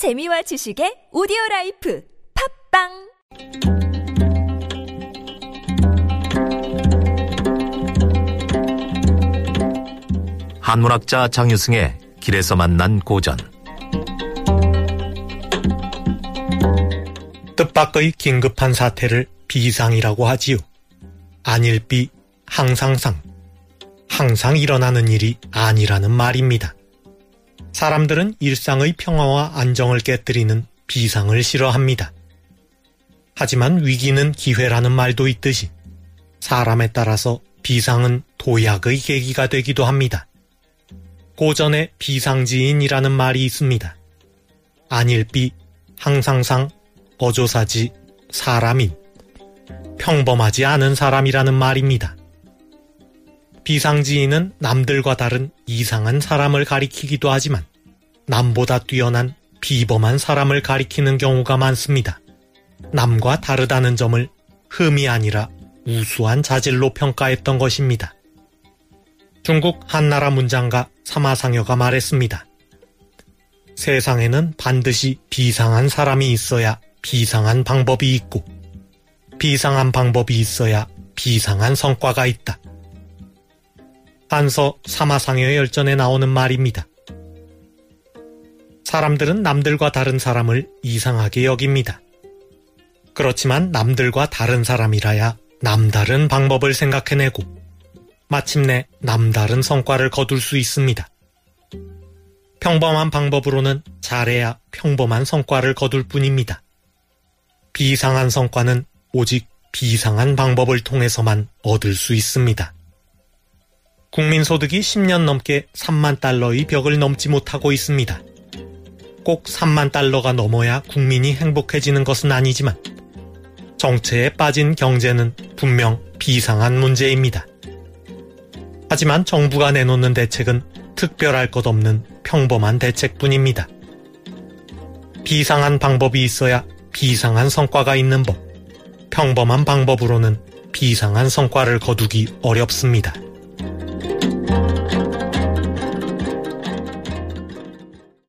재미와 지식의 오디오 라이프 팟빵 한문학자 장유승의 길에서 만난 고전 뜻밖의 긴급한 사태를 비상이라고 하지요. 아닐 비 항상상. 항상 일어나는 일이 아니라는 말입니다. 사람들은 일상의 평화와 안정을 깨뜨리는 비상을 싫어합니다. 하지만 위기는 기회라는 말도 있듯이 사람에 따라서 비상은 도약의 계기가 되기도 합니다. 고전에 비상지인이라는 말이 있습니다. 안일비, 항상상, 어조사지, 사람인, 평범하지 않은 사람이라는 말입니다. 비상지인은 남들과 다른 이상한 사람을 가리키기도 하지만 남보다 뛰어난 비범한 사람을 가리키는 경우가 많습니다. 남과 다르다는 점을 흠이 아니라 우수한 자질로 평가했던 것입니다. 중국 한나라 문장가 사마상여가 말했습니다. 세상에는 반드시 비상한 사람이 있어야 비상한 방법이 있고 비상한 방법이 있어야 비상한 성과가 있다. 한서 사마상여 열전에 나오는 말입니다. 사람들은 남들과 다른 사람을 이상하게 여깁니다. 그렇지만 남들과 다른 사람이라야 남다른 방법을 생각해내고 마침내 남다른 성과를 거둘 수 있습니다. 평범한 방법으로는 잘해야 평범한 성과를 거둘 뿐입니다. 비상한 성과는 오직 비상한 방법을 통해서만 얻을 수 있습니다. 국민소득이 10년 넘게 3만 달러의 벽을 넘지 못하고 있습니다. 꼭 3만 달러가 넘어야 국민이 행복해지는 것은 아니지만 정체에 빠진 경제는 분명 비상한 문제입니다. 하지만 정부가 내놓는 대책은 특별할 것 없는 평범한 대책뿐입니다. 비상한 방법이 있어야 비상한 성과가 있는 법. 평범한 방법으로는 비상한 성과를 거두기 어렵습니다.